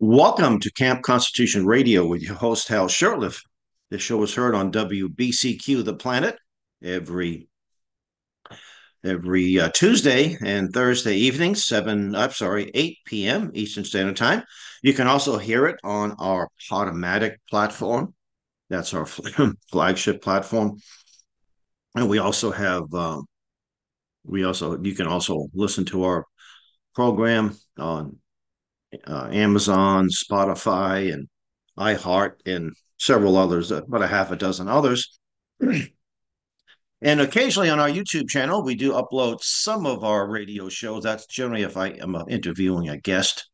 Welcome to Camp Constitution Radio with your host, Hal Shurtleff. This show is heard on WBCQ The Planet every every uh, Tuesday and Thursday evenings, 7, I'm sorry, 8 p.m. Eastern Standard Time. You can also hear it on our Podomatic platform. That's our flagship platform. And we also have, um, we also, you can also listen to our program on uh, Amazon, Spotify, and iHeart, and several others, about a half a dozen others. And occasionally on our YouTube channel, we do upload some of our radio shows. That's generally if I am interviewing a guest.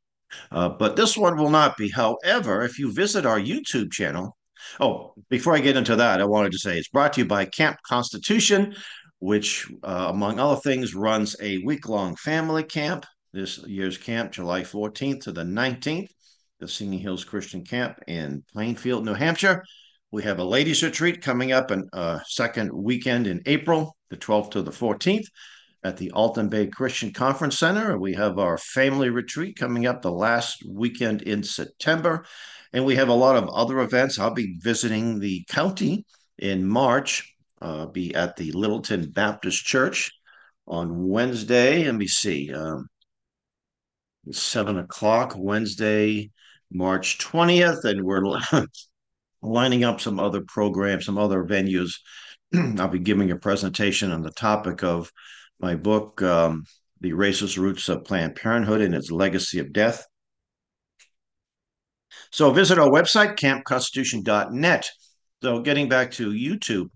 Uh, but this one will not be. However, if you visit our YouTube channel, oh, before I get into that, I wanted to say it's brought to you by Camp Constitution, which, uh, among other things, runs a week long family camp. This year's camp, July 14th to the 19th, the Singing Hills Christian Camp in Plainfield, New Hampshire. We have a ladies' retreat coming up in uh, second weekend in April, the 12th to the 14th, at the Alton Bay Christian Conference Center. We have our family retreat coming up the last weekend in September. And we have a lot of other events. I'll be visiting the county in March, uh, be at the Littleton Baptist Church on Wednesday. Let me see, um, seven o'clock Wednesday, March 20th. And we're lining up some other programs, some other venues. I'll be giving a presentation on the topic of my book, um, The Racist Roots of Planned Parenthood and Its Legacy of Death. So visit our website, campconstitution.net. So getting back to YouTube,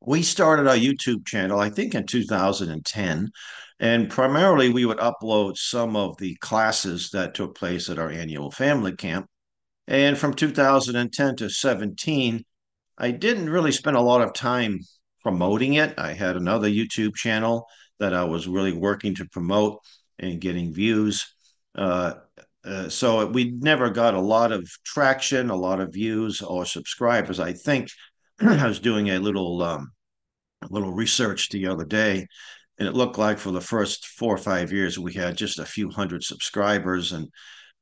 we started our YouTube channel, I think, in 2010. And primarily, we would upload some of the classes that took place at our annual family camp. And from 2010 to 17, I didn't really spend a lot of time promoting it. I had another YouTube channel that I was really working to promote and getting views. Uh, uh, so we never got a lot of traction, a lot of views or subscribers. I think I was doing a little um, a little research the other day, and it looked like for the first four or five years we had just a few hundred subscribers, and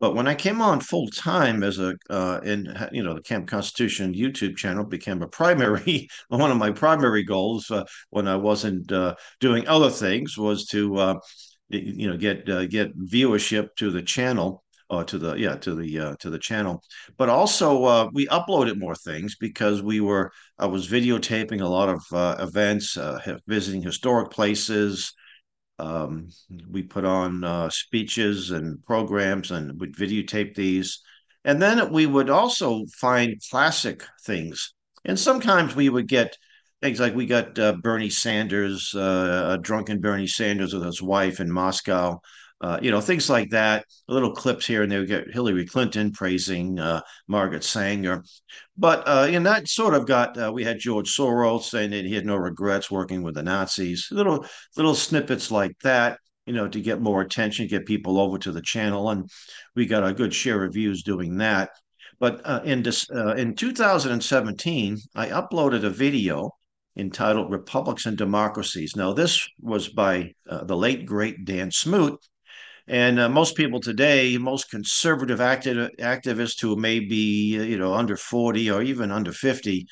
but when I came on full time as a uh, in you know the Camp Constitution YouTube channel became a primary one of my primary goals uh, when I wasn't uh, doing other things was to uh, you know get uh, get viewership to the channel uh, to the yeah to the uh, to the channel but also uh, we uploaded more things because we were i was videotaping a lot of uh, events uh, visiting historic places um, we put on uh, speeches and programs and we'd videotape these. And then we would also find classic things. And sometimes we would get things like we got uh, Bernie Sanders, uh, a drunken Bernie Sanders with his wife in Moscow. Uh, you know, things like that, little clips here and there. Get Hillary Clinton praising uh, Margaret Sanger. But, uh, and that sort of got, uh, we had George Soros saying that he had no regrets working with the Nazis, little, little snippets like that, you know, to get more attention, get people over to the channel. And we got a good share of views doing that. But uh, in, this, in 2017, I uploaded a video entitled Republics and Democracies. Now, this was by the late, great Dan Smoot, and uh, most people today, most conservative active, activists who may be, you know, under 40 or even under 50,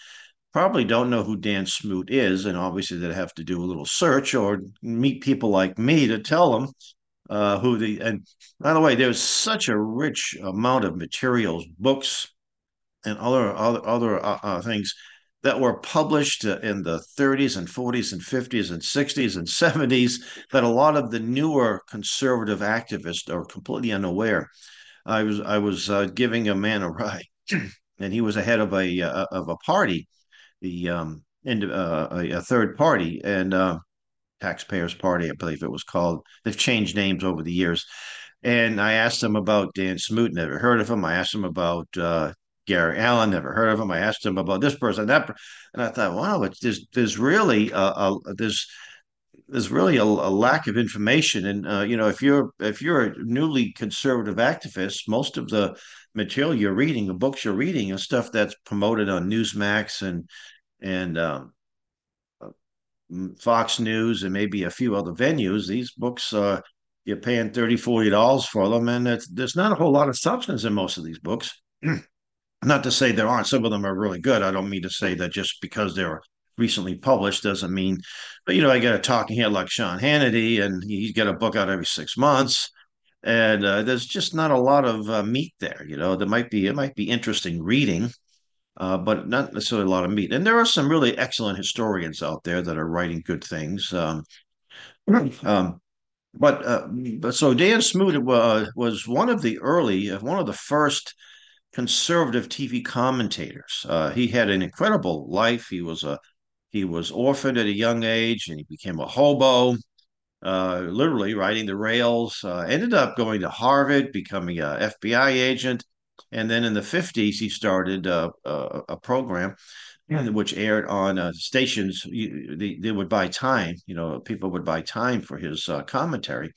probably don't know who Dan Smoot is. And obviously, they'd have to do a little search or meet people like me to tell them uh, who the. And by the way, there's such a rich amount of materials, books, and other other other uh, uh things that were published in the 30s and 40s and 50s and 60s and 70s that a lot of the newer conservative activists are completely unaware. I was I was uh, giving a man a ride, and he was ahead of a uh, of a party, the um, and uh, a, a, third party and uh, taxpayers party, I believe it was called. They've changed names over the years. And I asked him about Dan Smoot, never heard of him. I asked him about uh, Gary Allen, never heard of him. I asked him about this person, that, and I thought, wow, it's there's there's really a, a there's there's really a, a, lack of information, and uh, you know, if you're if you're a newly conservative activist, most of the material you're reading, the books you're reading, is stuff that's promoted on Newsmax and and um, Fox News and maybe a few other venues. These books uh, you're paying 30 40 dollars for them and there's not a whole lot of substance in most of these books not to say there aren't some of them are really good. I don't mean to say that just because they're recently published doesn't mean but you know i get a talking head like sean hannity and he's got a book out every six months and uh, there's just not a lot of uh, meat there you know? There might be it might be interesting reading uh, but not necessarily a lot of meat. And there are some really excellent historians out there that are writing good things um, um, but uh, but so Dan Smoot uh, was one of the early, uh, one of the first conservative TV commentators. Uh, he had an incredible life. He was a he was orphaned at a young age, and he became a hobo. Uh, literally riding the rails. Uh, ended up going to Harvard, becoming a FBI agent, and then in the fifties he started a, a program which aired on uh, stations. They, they would buy time. You know, people would buy time for his uh, commentary,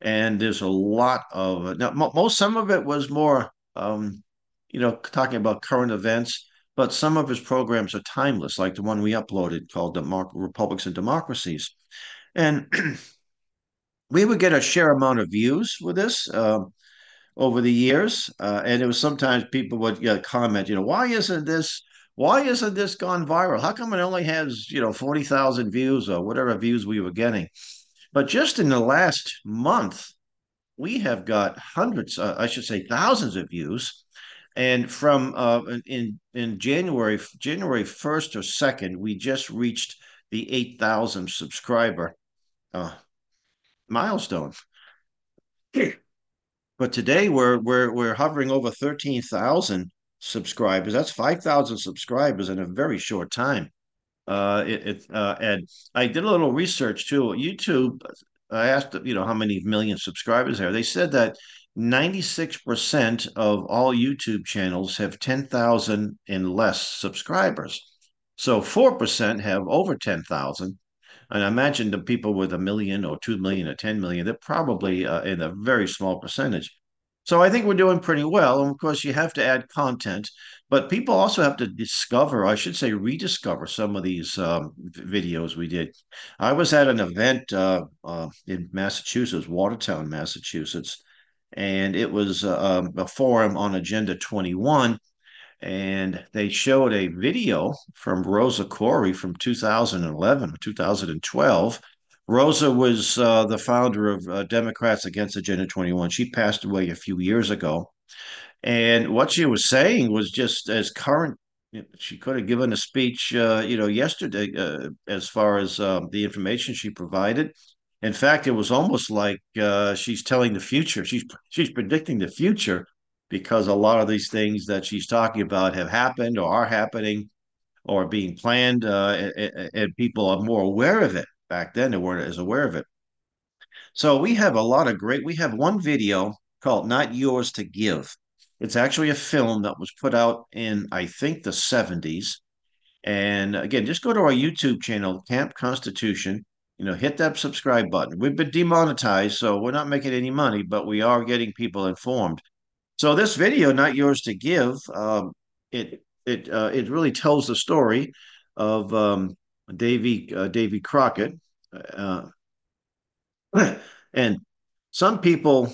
and there's a lot of now. Most some of it was more, um, you know, talking about current events. But some of his programs are timeless, like the one we uploaded called "The Republics and Democracies," and we would get a share amount of views with this. Um, over the years, uh, and it was sometimes people would you know, comment, you know, why isn't this why isn't this gone viral? How come it only has, you know, 40,000 views or whatever views we were getting? But just in the last month, we have got hundreds, uh, I should say thousands of views. And from uh, in in January January 1st or 2nd, we just reached the 8,000 subscriber uh, milestone. But today we're we're we're hovering over 13,000 subscribers. That's 5,000 subscribers in a very short time. Uh, it, it uh, and I did a little research too. YouTube, I asked, you know, how many million subscribers there. They said that 96% of all YouTube channels have 10,000 and less subscribers. So 4% have over 10,000. And I imagine the people with a million or 2 million or 10 million, they're probably uh, in a very small percentage. So I think we're doing pretty well. And of course, you have to add content, but people also have to discover, I should say, rediscover some of these um, videos we did. I was at an event uh, uh, in Massachusetts, Watertown, Massachusetts, and it was uh, um, a forum on Agenda 21. And they showed a video from Rosa Koire from 2011 or 2012 Rosa was uh, the founder of uh, Democrats Against Agenda 21. She passed away a few years ago. And what she was saying was just as current. She could have given a speech, uh, you know, yesterday uh, as far as um, the information she provided. In fact, it was almost like uh, she's telling the future. She's she's predicting the future because a lot of these things that she's talking about have happened or are happening or being planned, uh, and, and people are more aware of it back then they weren't as aware of it. So we have a lot of great. We have one video called "Not Yours to Give." It's actually a film that was put out in I think the '70s. And again, just go to our YouTube channel, Camp Constitution. You know, hit that subscribe button. We've been demonetized, so we're not making any money, but we are getting people informed. So this video, "Not Yours to Give," um, it it uh, it really tells the story of um, Davy uh, Davy Crockett, uh, and some people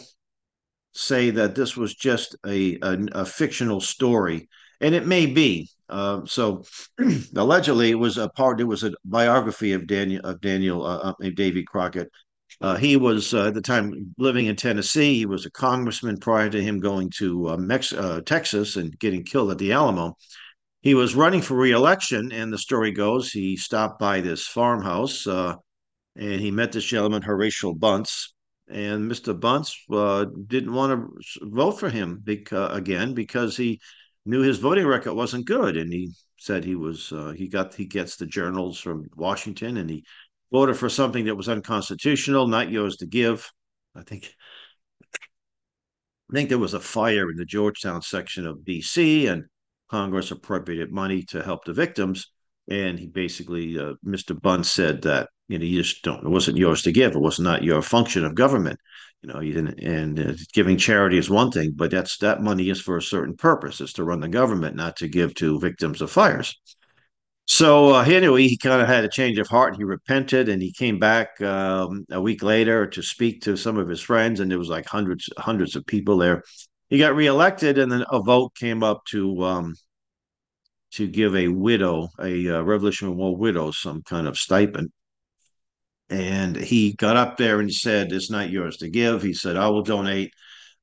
say that this was just a, a, a fictional story, and it may be. Uh, so allegedly, it was a part. It was a biography of Daniel of Daniel uh, uh Davy Crockett. Uh, he was uh, at the time living in Tennessee. He was a congressman prior to him going to uh, Mex- Texas and getting killed at the Alamo he was running for reelection, and the story goes he stopped by this farmhouse and he met this gentleman, Horatio Bunce. And Mr. Bunce uh, didn't want to vote for him again because he knew his voting record wasn't good, and he said he was uh, he got he gets the journals from Washington, and he voted for something that was unconstitutional, not yours to give. I think I think there was a fire in the Georgetown section of D.C. and Congress appropriated money to help the victims. And he basically, uh, Mr. Bunce said that, you know, you just don't, it wasn't yours to give. It was not your function of government. You know, you didn't, and uh, giving charity is one thing, but that's, that money is for a certain purpose. It's to run the government, not to give to victims of fires. So uh, anyway, he kind of had a change of heart. He repented, and he came back um, a week later to speak to some of his friends, and there was like hundreds, hundreds of people there. He got reelected, and then a vote came up to um, to give a widow, a uh, Revolutionary War widow, some kind of stipend. And he got up there and said, "It's not yours to give." He said, "I will donate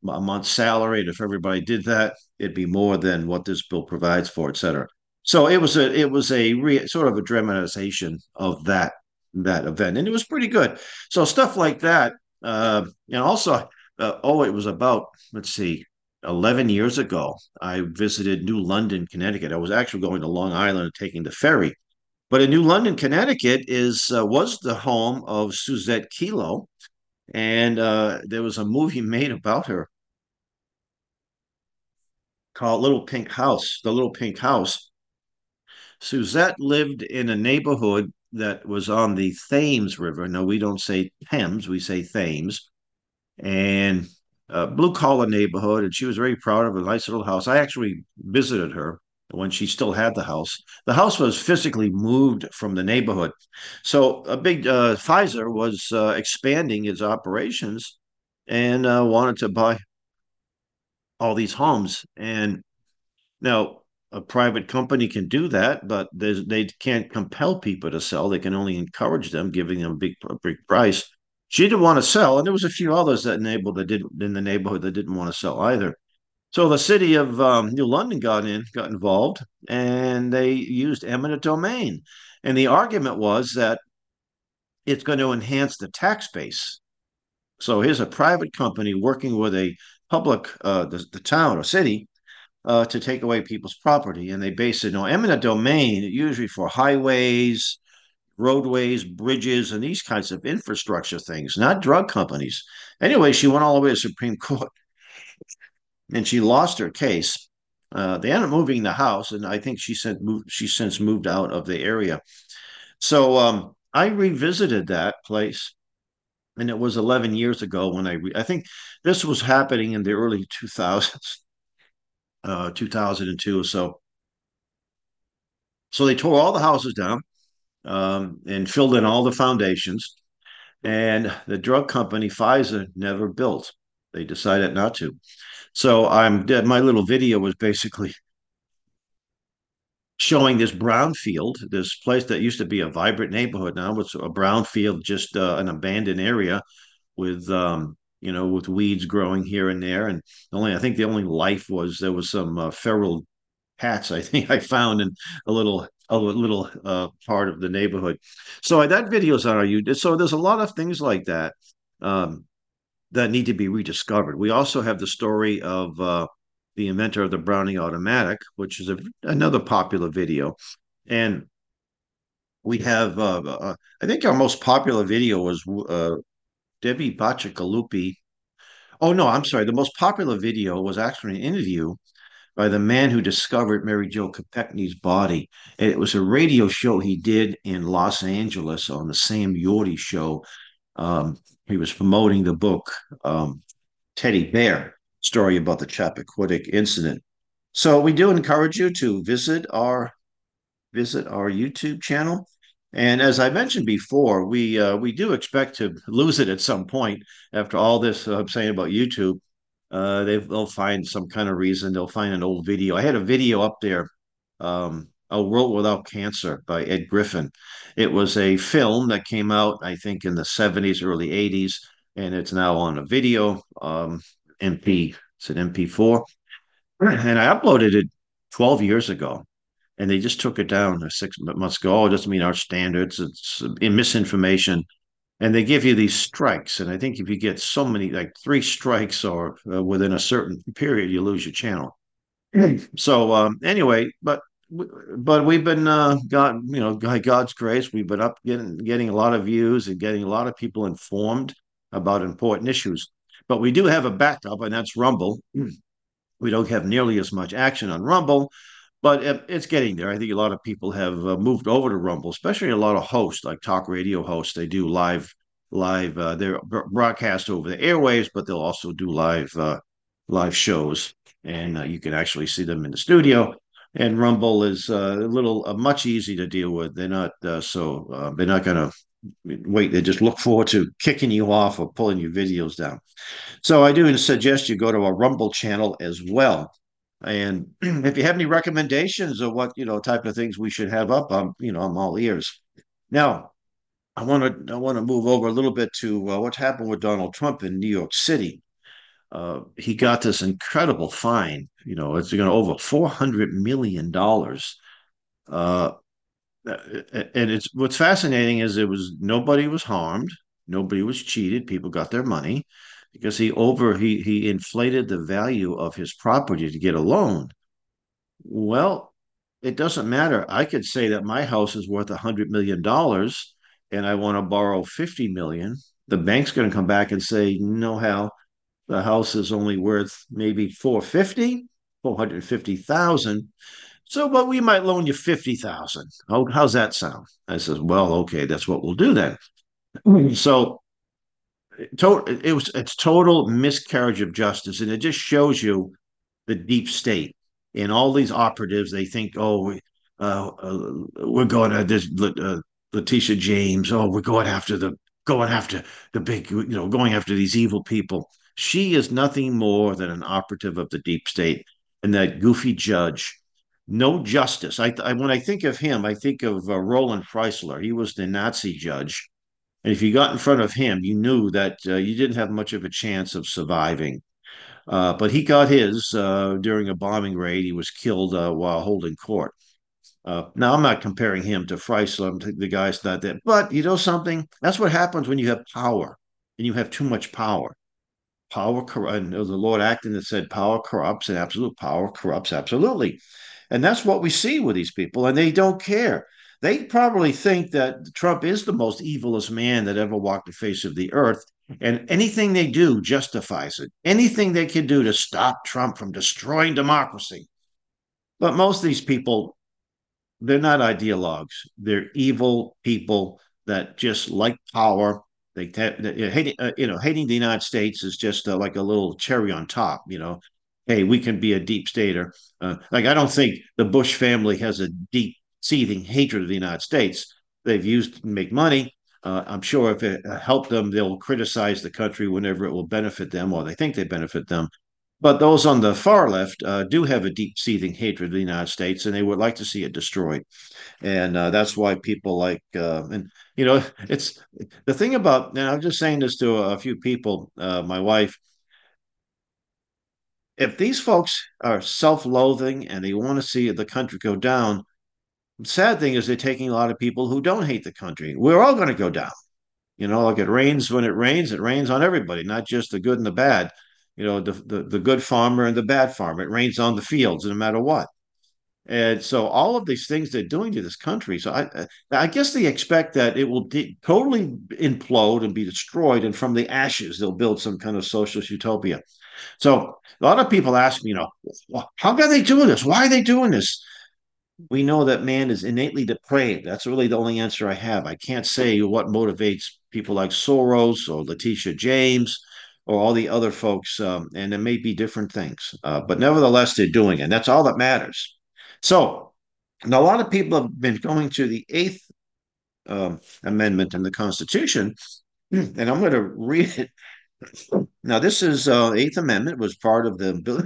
a month's salary, and if everybody did that, it'd be more than what this bill provides for, et cetera." So it was a it was a re, sort of a dramatization of that that event, and it was pretty good. So stuff like that, uh, and also, uh, oh, it was about let's see, 11 years ago, I visited New London, Connecticut. I was actually going to Long Island and taking the ferry. But in New London, Connecticut is uh, was the home of Suzette Kelo, and uh, there was a movie made about her called Little Pink House, The Little Pink House. Suzette lived in a neighborhood that was on the Thames River. No, we don't say Thames, we say Thames. And a blue collar neighborhood, and she was very proud of a nice little house. I actually visited her when she still had the house. The house was physically moved from the neighborhood. So a big uh, Pfizer was uh, expanding its operations and uh, wanted to buy all these homes. And now a private company can do that, but they can't compel people to sell. They can only encourage them, giving them a big, a big price. She didn't want to sell, and there was a few others that enabled that did in the neighborhood that didn't want to sell either. So the city of um, New London got in, got involved, and they used eminent domain. And the argument was that it's going to enhance the tax base. So here's a private company working with a public, uh, the, the town or city, uh, to take away people's property, and they base it on eminent domain, usually for highways, roadways, bridges, and these kinds of infrastructure things, not drug companies. Anyway, she went all the way to Supreme Court and she lost her case. Uh, they ended up moving the house, and I think she sent moved, she since moved out of the area. So um, I revisited that place, and it was 11 years ago when I re- I think this was happening in the early 2000s, uh, 2002 or so. So they tore all the houses down um, and filled in all the foundations. And the drug company Pfizer never built. They decided not to. So I'm dead. my little video was basically showing this brown field, this place that used to be a vibrant neighborhood. Now it's a brown field, just uh, an abandoned area with um, you know with weeds growing here and there. And only I think the only life was there was some uh, feral cats. I think I found in a little a little uh, part of the neighborhood. So that video's on our YouTube. So there's a lot of things like that um, that need to be rediscovered. We also have the story of uh, the inventor of the Browning automatic, which is a, another popular video, and we have uh, uh I think our most popular video was uh, Debbie Bacigalupi. Oh no, I'm sorry. The most popular video was actually an interview by the man who discovered Mary Jo Kopechne's body. And it was a radio show he did in Los Angeles on the Sam Yorty show. Um, he was promoting the book um, Teddy Bear, story about the Chappaquiddick incident. So we do encourage you to visit our visit our YouTube channel. And as I mentioned before, we uh, we do expect to lose it at some point after all this uh, I'm saying about YouTube. Uh, they, will find some kind of reason. They'll find an old video. I had a video up there, um, A World Without Cancer by Ed Griffin. It was a film that came out, I think, in the 70s, early 80s, and it's now on a video, um, MP, it's an MP4. And I uploaded it 12 years ago, and they just took it down six months ago. Oh, it doesn't mean our standards. It's misinformation and they give you these strikes. And I think if you get so many, like three strikes or uh, within a certain period, you lose your channel. so um, anyway, but but we've been uh, got you know by God's grace, we've been up getting getting a lot of views and getting a lot of people informed about important issues. But we do have a backup, and that's Rumble. We don't have nearly as much action on Rumble, but it's getting there. I think a lot of people have uh, moved over to Rumble, especially a lot of hosts like talk radio hosts. They do live live. Uh, they're broadcast over the airwaves, but they'll also do live uh, live shows, and uh, you can actually see them in the studio. And Rumble is uh, a little uh, much easier to deal with. They're not uh, so uh, they're not going to wait. They just look forward to kicking you off or pulling your videos down. So I do suggest you go to a Rumble channel as well. And if you have any recommendations of what you know type of things we should have up, I'm you know I'm all ears. Now, I want to I want to move over a little bit to uh, what happened with Donald Trump in New York City. Uh, he got this incredible fine. You know, it's going to over four hundred million dollars. Uh, and it's what's fascinating is it was nobody was harmed, nobody was cheated. People got their money because he over he he inflated the value of his property to get a loan. Well, it doesn't matter. I could say that my house is worth a hundred million dollars and I want to borrow 50 million. The bank's going to come back and say, no, Hal, the house is only worth maybe 450, 450,000. So, but we might loan you 50,000. How, how's that sound? I says, well, okay, that's what we'll do then. So to, it was it's total miscarriage of justice, and it just shows you the deep state and all these operatives. They think, oh, we, uh, uh, we're going to this uh, Letitia James. Oh, we're going after the going after the big, you know, going after these evil people. She is nothing more than an operative of the deep state and that goofy judge. No justice. I, I when I think of him, I think of uh, Roland Freisler. He was the Nazi judge and if you got in front of him, you knew that uh, you didn't have much of a chance of surviving. Uh, but he got his uh, during a bombing raid. He was killed uh, while holding court. Uh, now, I'm not comparing him to Freisler, the guy's not there. But you know something? That's what happens when you have power and you have too much power. Power corrupts. Uh, the Lord Acton that said power corrupts and absolute power corrupts absolutely. And that's what we see with these people, and they don't care they probably think that Trump is the most evilest man that ever walked the face of the earth. And anything they do justifies it. Anything they can do to stop Trump from destroying democracy. But most of these people, they're not ideologues. They're evil people that just like power. They, hating, uh, you know, hating the United States is just uh, like a little cherry on top. You know, hey, we can be a deep stater. Uh, like I don't think the Bush family has a deep seething hatred of the United States. They've used to make money. Uh, I'm sure if it helped them, they'll criticize the country whenever it will benefit them, or they think they benefit them. But those on the far left uh, do have a deep seething hatred of the United States, and they would like to see it destroyed. And uh, that's why people like, uh, and you know, it's the thing about, and I'm just saying this to a, few people, uh, my wife. If these folks are self loathing and they want to see the country go down, sad thing is they're taking a lot of people who don't hate the country. We're all going to go down. You know, like it rains when it rains, it rains on everybody, not just the good and the bad. You know, the, the, the good farmer and the bad farmer. It rains on the fields no matter what. And so all of these things they're doing to this country. So I, I guess they expect that it will de- totally implode and be destroyed, and from the ashes they'll build some kind of socialist utopia. So a lot of people ask me, you know, how can they do this? Why are they doing this? we know that man is innately depraved. That's really the only answer I have. I can't say what motivates people like Soros or Letitia James or all the other folks, um, and it may be different things, uh, but nevertheless, they're doing it. And that's all that matters. So, a lot of people have been going to the Eighth um, Amendment in the Constitution, and I'm going to read it. Now, this is uh, Eighth Amendment was part of the Bill,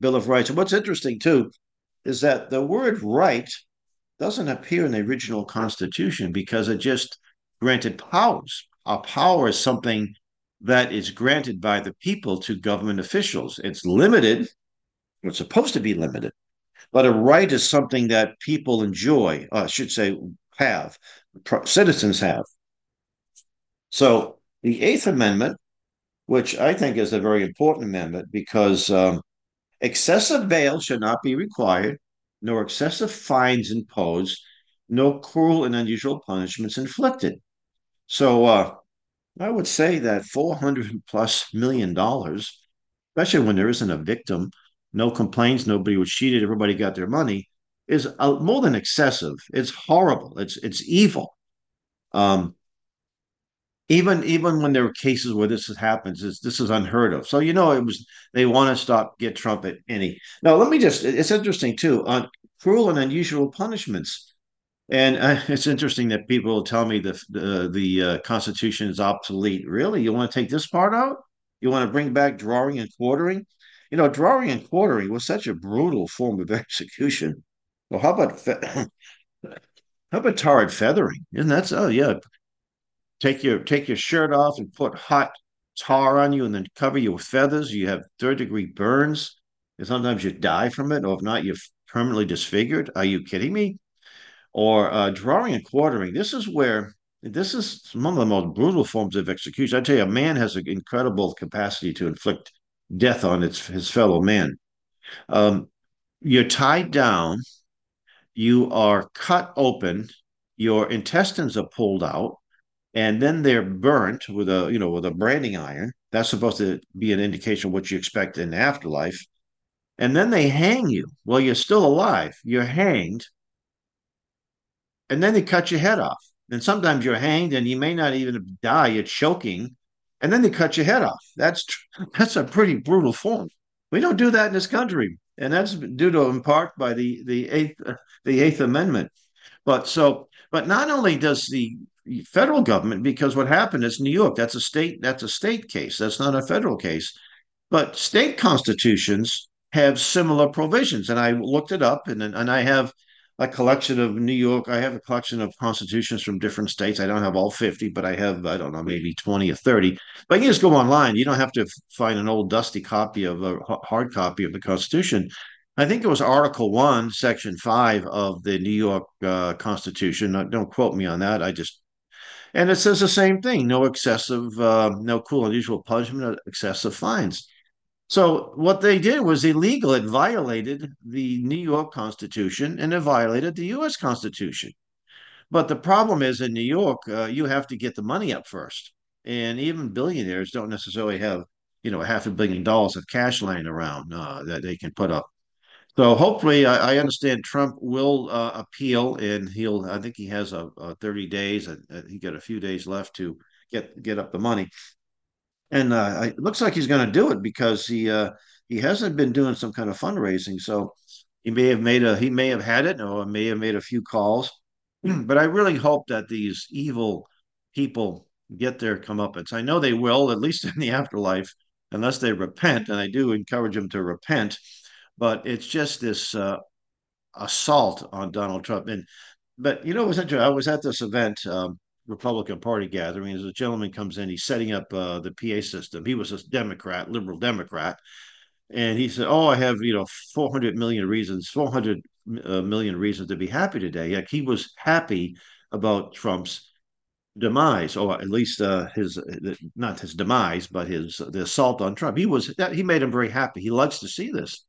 Bill of Rights. And what's interesting too is that the word right doesn't appear in the original Constitution because it just granted powers. A power is something that is granted by the people to government officials. It's limited, it's supposed to be limited, but a right is something that people enjoy, uh, I should say, have, citizens have. So the Eighth Amendment, which I think is a very important amendment because um, Excessive bail should not be required, nor excessive fines imposed, no cruel and unusual punishments inflicted. So uh, I would say that 400 plus million dollars, especially when there isn't a victim, no complaints, nobody was cheated, everybody got their money, is uh, more than excessive. It's horrible. It's it's evil. Um, even even when there are cases where this happens, this, this is unheard of. So you know it was they want to stop get Trump at any. Now let me just it's interesting too on cruel and unusual punishments. And uh, it's interesting that people tell me the the, the uh, Constitution is obsolete. Really, you want to take this part out? You want to bring back drawing and quartering? You know, drawing and quartering was such a brutal form of execution. Well, how about fe- how about tarred feathering? Isn't that so? Yeah, take your take your shirt off and put hot tar on you and then cover you with feathers. You have third degree burns. And sometimes you die from it, or if not, you're permanently disfigured. Are you kidding me? Or uh, drawing and quartering. This is where this is one of the most brutal forms of execution. I tell you, a man has an incredible capacity to inflict death on its, his fellow man. Um, you're tied down, you are cut open, your intestines are pulled out, and then they're burnt with a you know with a branding iron. That's supposed to be an indication of what you expect in the afterlife. And then they hang you. Well, you're still alive. You're hanged, and then they cut your head off. And sometimes you're hanged, and you may not even die. You're choking, and then they cut your head off. That's that's a pretty brutal form. We don't do that in this country, and that's due to in part by the the eighth uh, the Eighth Amendment. But so, but not only does the federal government, because what happened is New York, that's a state, that's a state case. That's not a federal case. But state constitutions have similar provisions. And I looked it up and, and I have a collection of New York. I have a collection of constitutions from different states. I don't have all 50, but I have, I don't know, maybe 20 or 30. But you can just go online. You don't have to find an old dusty copy of a hard copy of the Constitution. I think it was Article One, Section Five of the New York uh, Constitution. Don't quote me on that. I just and it says the same thing: no excessive, uh, no cool, unusual punishment, excessive fines. So what they did was illegal. It violated the New York Constitution and it violated the U.S. Constitution. But the problem is in New York, uh, you have to get the money up first, and even billionaires don't necessarily have you know half a billion dollars of cash laying around uh, that they can put up so hopefully, I, I understand Trump will uh, appeal, and he'll. I think he has a, a thirty days. Uh, he got a few days left to get get up the money, and uh, it looks like he's going to do it because he uh, he hasn't been doing some kind of fundraising. So he may have made a he may have had it, or may have made a few calls. but I really hope that these evil people get their comeuppance. I know they will, at least in the afterlife, unless they repent, and I do encourage them to repent but it's just this uh, assault on Donald Trump. And but you know, it was interesting. I was at this event, um, Republican Party gathering. As a gentleman comes in, he's setting up uh, the PA system. He was a Democrat, liberal Democrat, and he said, "Oh, I have you know 400 million reasons, 400 uh, million reasons to be happy today." Like he was happy about Trump's demise, or at least uh, his not his demise, but his the assault on Trump. He was that he made him very happy. He likes to see this.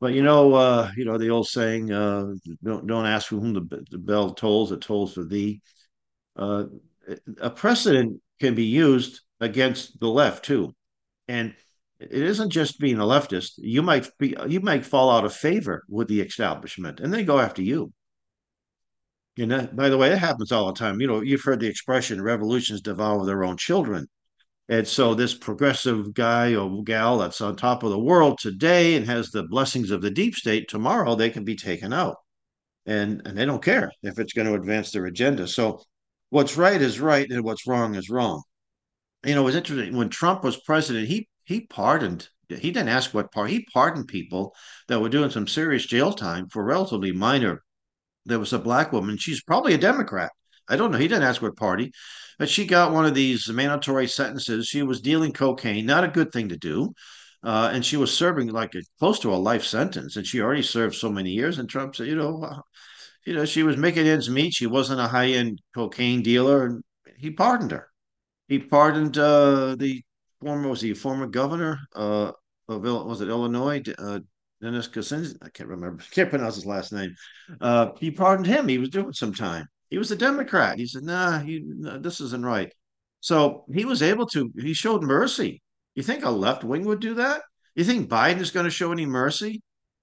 But you know, uh, you know the old saying, uh, "Don't don't ask for whom the, the bell tolls; it tolls for thee." Uh, a precedent can be used against the left too, and it isn't just being a leftist. You might be you might fall out of favor with the establishment, and they go after you. You know, by the way, it happens all the time. You know, you've heard the expression "revolutions devour their own children." And so this progressive guy or gal that's on top of the world today and has the blessings of the deep state tomorrow, they can be taken out. And and they don't care if it's going to advance their agenda. So what's right is right and what's wrong is wrong. You know, it was interesting when Trump was president, he he pardoned he didn't ask what part he pardoned people that were doing some serious jail time for relatively minor. There was a black woman, she's probably a Democrat. I don't know. He didn't ask what party, but she got one of these mandatory sentences. She was dealing cocaine, not a good thing to do. Uh, and she was serving like a, close to a life sentence, and she already served so many years. And Trump said, you know, you know, she was making ends meet. She wasn't a high end cocaine dealer, and he pardoned her. He pardoned uh, the former was he former governor uh, of was it Illinois, uh, Dennis Kucinich? I can't remember. I Can't pronounce his last name. Uh, he pardoned him. He was doing some time. He was a Democrat. He said, "Nah, he, no, this isn't right." So he was able to. He showed mercy. You think a left wing would do that? You think Biden is going to show any mercy?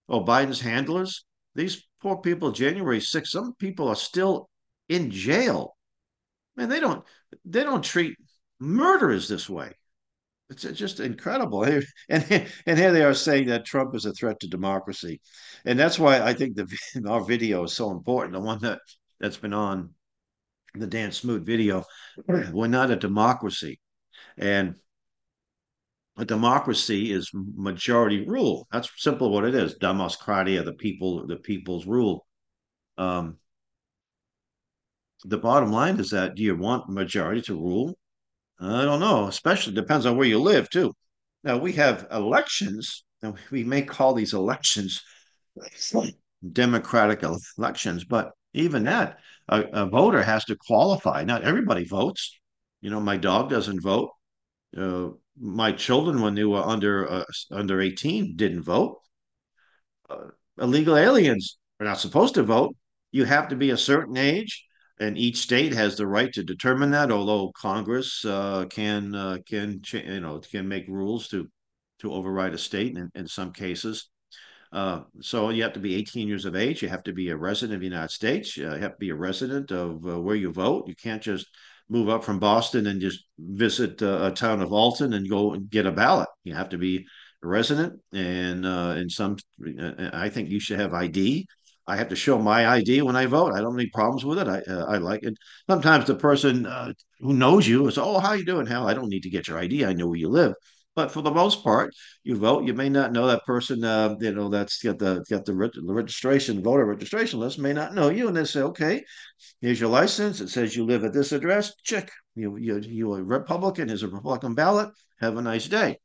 Oh, Biden's handlers. These poor people. January 6th. Some people are still in jail. Man, they don't. They don't treat murderers this way. It's just incredible. And, and here they are saying that Trump is a threat to democracy. And that's why I think the our video is so important. The one that that's been on the Dan Smoot video. We're not a democracy. And a democracy is majority rule. That's simple what it is. Demoskratia, the people, the people's rule. Um, the bottom line is that do you want majority to rule? I don't know. Especially depends on where you live too. Now we have elections, and we may call these elections democratic elections, but even that, a, a voter has to qualify. Not everybody votes. You know, my dog doesn't vote. Uh, my children, when they were under uh, under eighteen, didn't vote. Uh, illegal aliens are not supposed to vote. You have to be a certain age, and each state has the right to determine that. Although Congress uh, can uh, can you know can make rules to to override a state in, in some cases. Uh, so you have to be 18 years of age. You have to be a resident of the United States. You have to be a resident of uh, where you vote. You can't just move up from Boston and just visit uh, a town of Alton and go and get a ballot. You have to be a resident, and uh, in some, uh, I think you should have ID. I have to show my ID when I vote. I don't have any problems with it. I uh, I like it. Sometimes the person uh, who knows you is, oh, how you doing? Hell, I don't need to get your ID. I know where you live. But for the most part, you vote. You may not know that person. Uh, you know that's got the got the, registration voter registration list. May not know you, and they say, okay, here's your license. It says you live at this address. Check. You you you a Republican. Here's a Republican ballot. Have a nice day.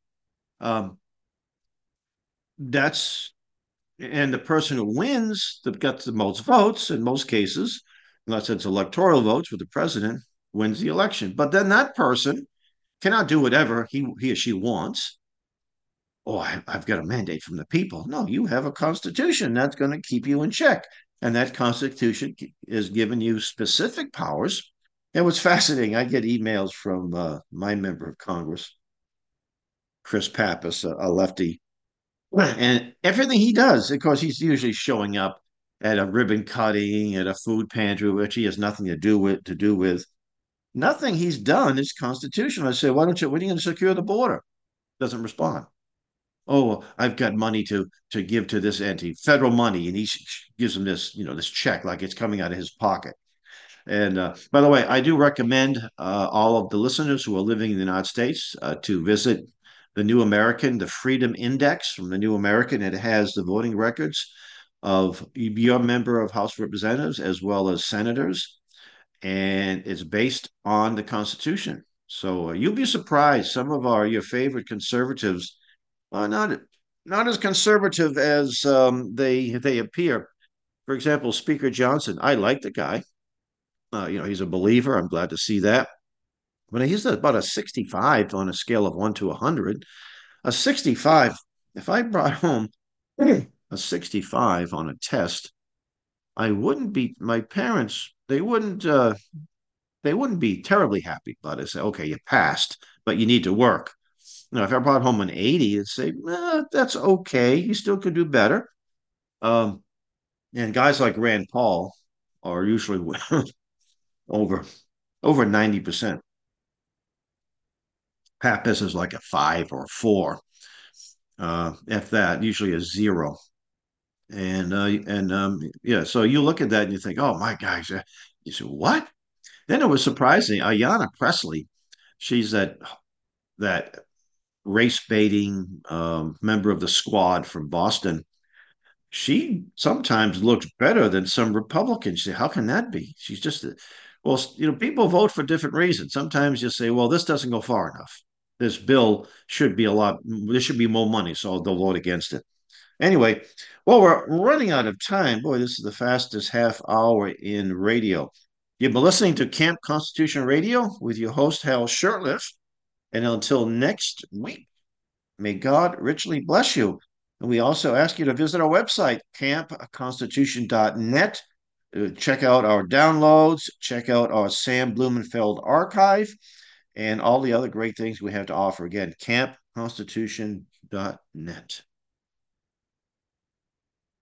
Um, that's and the person who wins that got the most votes in most cases, unless it's electoral votes with the president, wins the election. But then that person cannot do whatever he, he or she wants. Oh, I, I've got a mandate from the people. No, you have a constitution that's going to keep you in check. And that constitution is giving you specific powers. And what's fascinating, I get emails from uh, my member of Congress, Chris Pappas, a, a lefty, and everything he does, of course, he's usually showing up at a ribbon cutting, at a food pantry, which he has nothing to do with. To do with, Nothing he's done is constitutional. I say, why don't you, when are you going to secure the border? Doesn't respond. Oh, I've got money to to give to this entity, federal money, and he gives him this, you know, this check like it's coming out of his pocket. And uh, by the way, I do recommend uh, all of the listeners who are living in the United States uh, to visit the New American, the Freedom Index from the New American. It has the voting records of your member of House Representatives as well as senators and it's based on the Constitution. So uh, you'll be surprised. Some of our your favorite conservatives are not not as conservative as um, they they appear. For example, Speaker Johnson. I like the guy. Uh, you know, he's a believer. I'm glad to see that. But he's about a 65 on a scale of one to 100. A 65. If I brought home a 65 on a test, I wouldn't be. My parents they wouldn't uh, they wouldn't be terribly happy about it. Say, okay, you passed, but you need to work. You know, if I brought home an 80, it'd say, eh, that's okay. You still could do better. Um, and guys like Rand Paul are usually over over 90%. Pappas is like a five or a four. Uh, if that, usually a zero. And uh, and um, yeah, so you look at that and you think, oh my gosh, uh, you say what? Then it was surprising. Ayanna Pressley, she's that that race baiting um, member of the squad from Boston. She sometimes looks better than some Republicans. Say, how can that be? She's just well, you know, people vote for different reasons. Sometimes you say, well, this doesn't go far enough. This bill should be a lot. There should be more money, so they'll vote against it. Anyway, well, we're running out of time. Boy, this is the fastest half hour in radio. You've been listening to Camp Constitution Radio with your host, Hal Shurtleff. And until next week, may God richly bless you. And we also ask you to visit our website, campconstitution.net. Uh, check out our downloads, check out our Sam Blumenfeld archive, and all the other great things we have to offer. Again, campconstitution.net.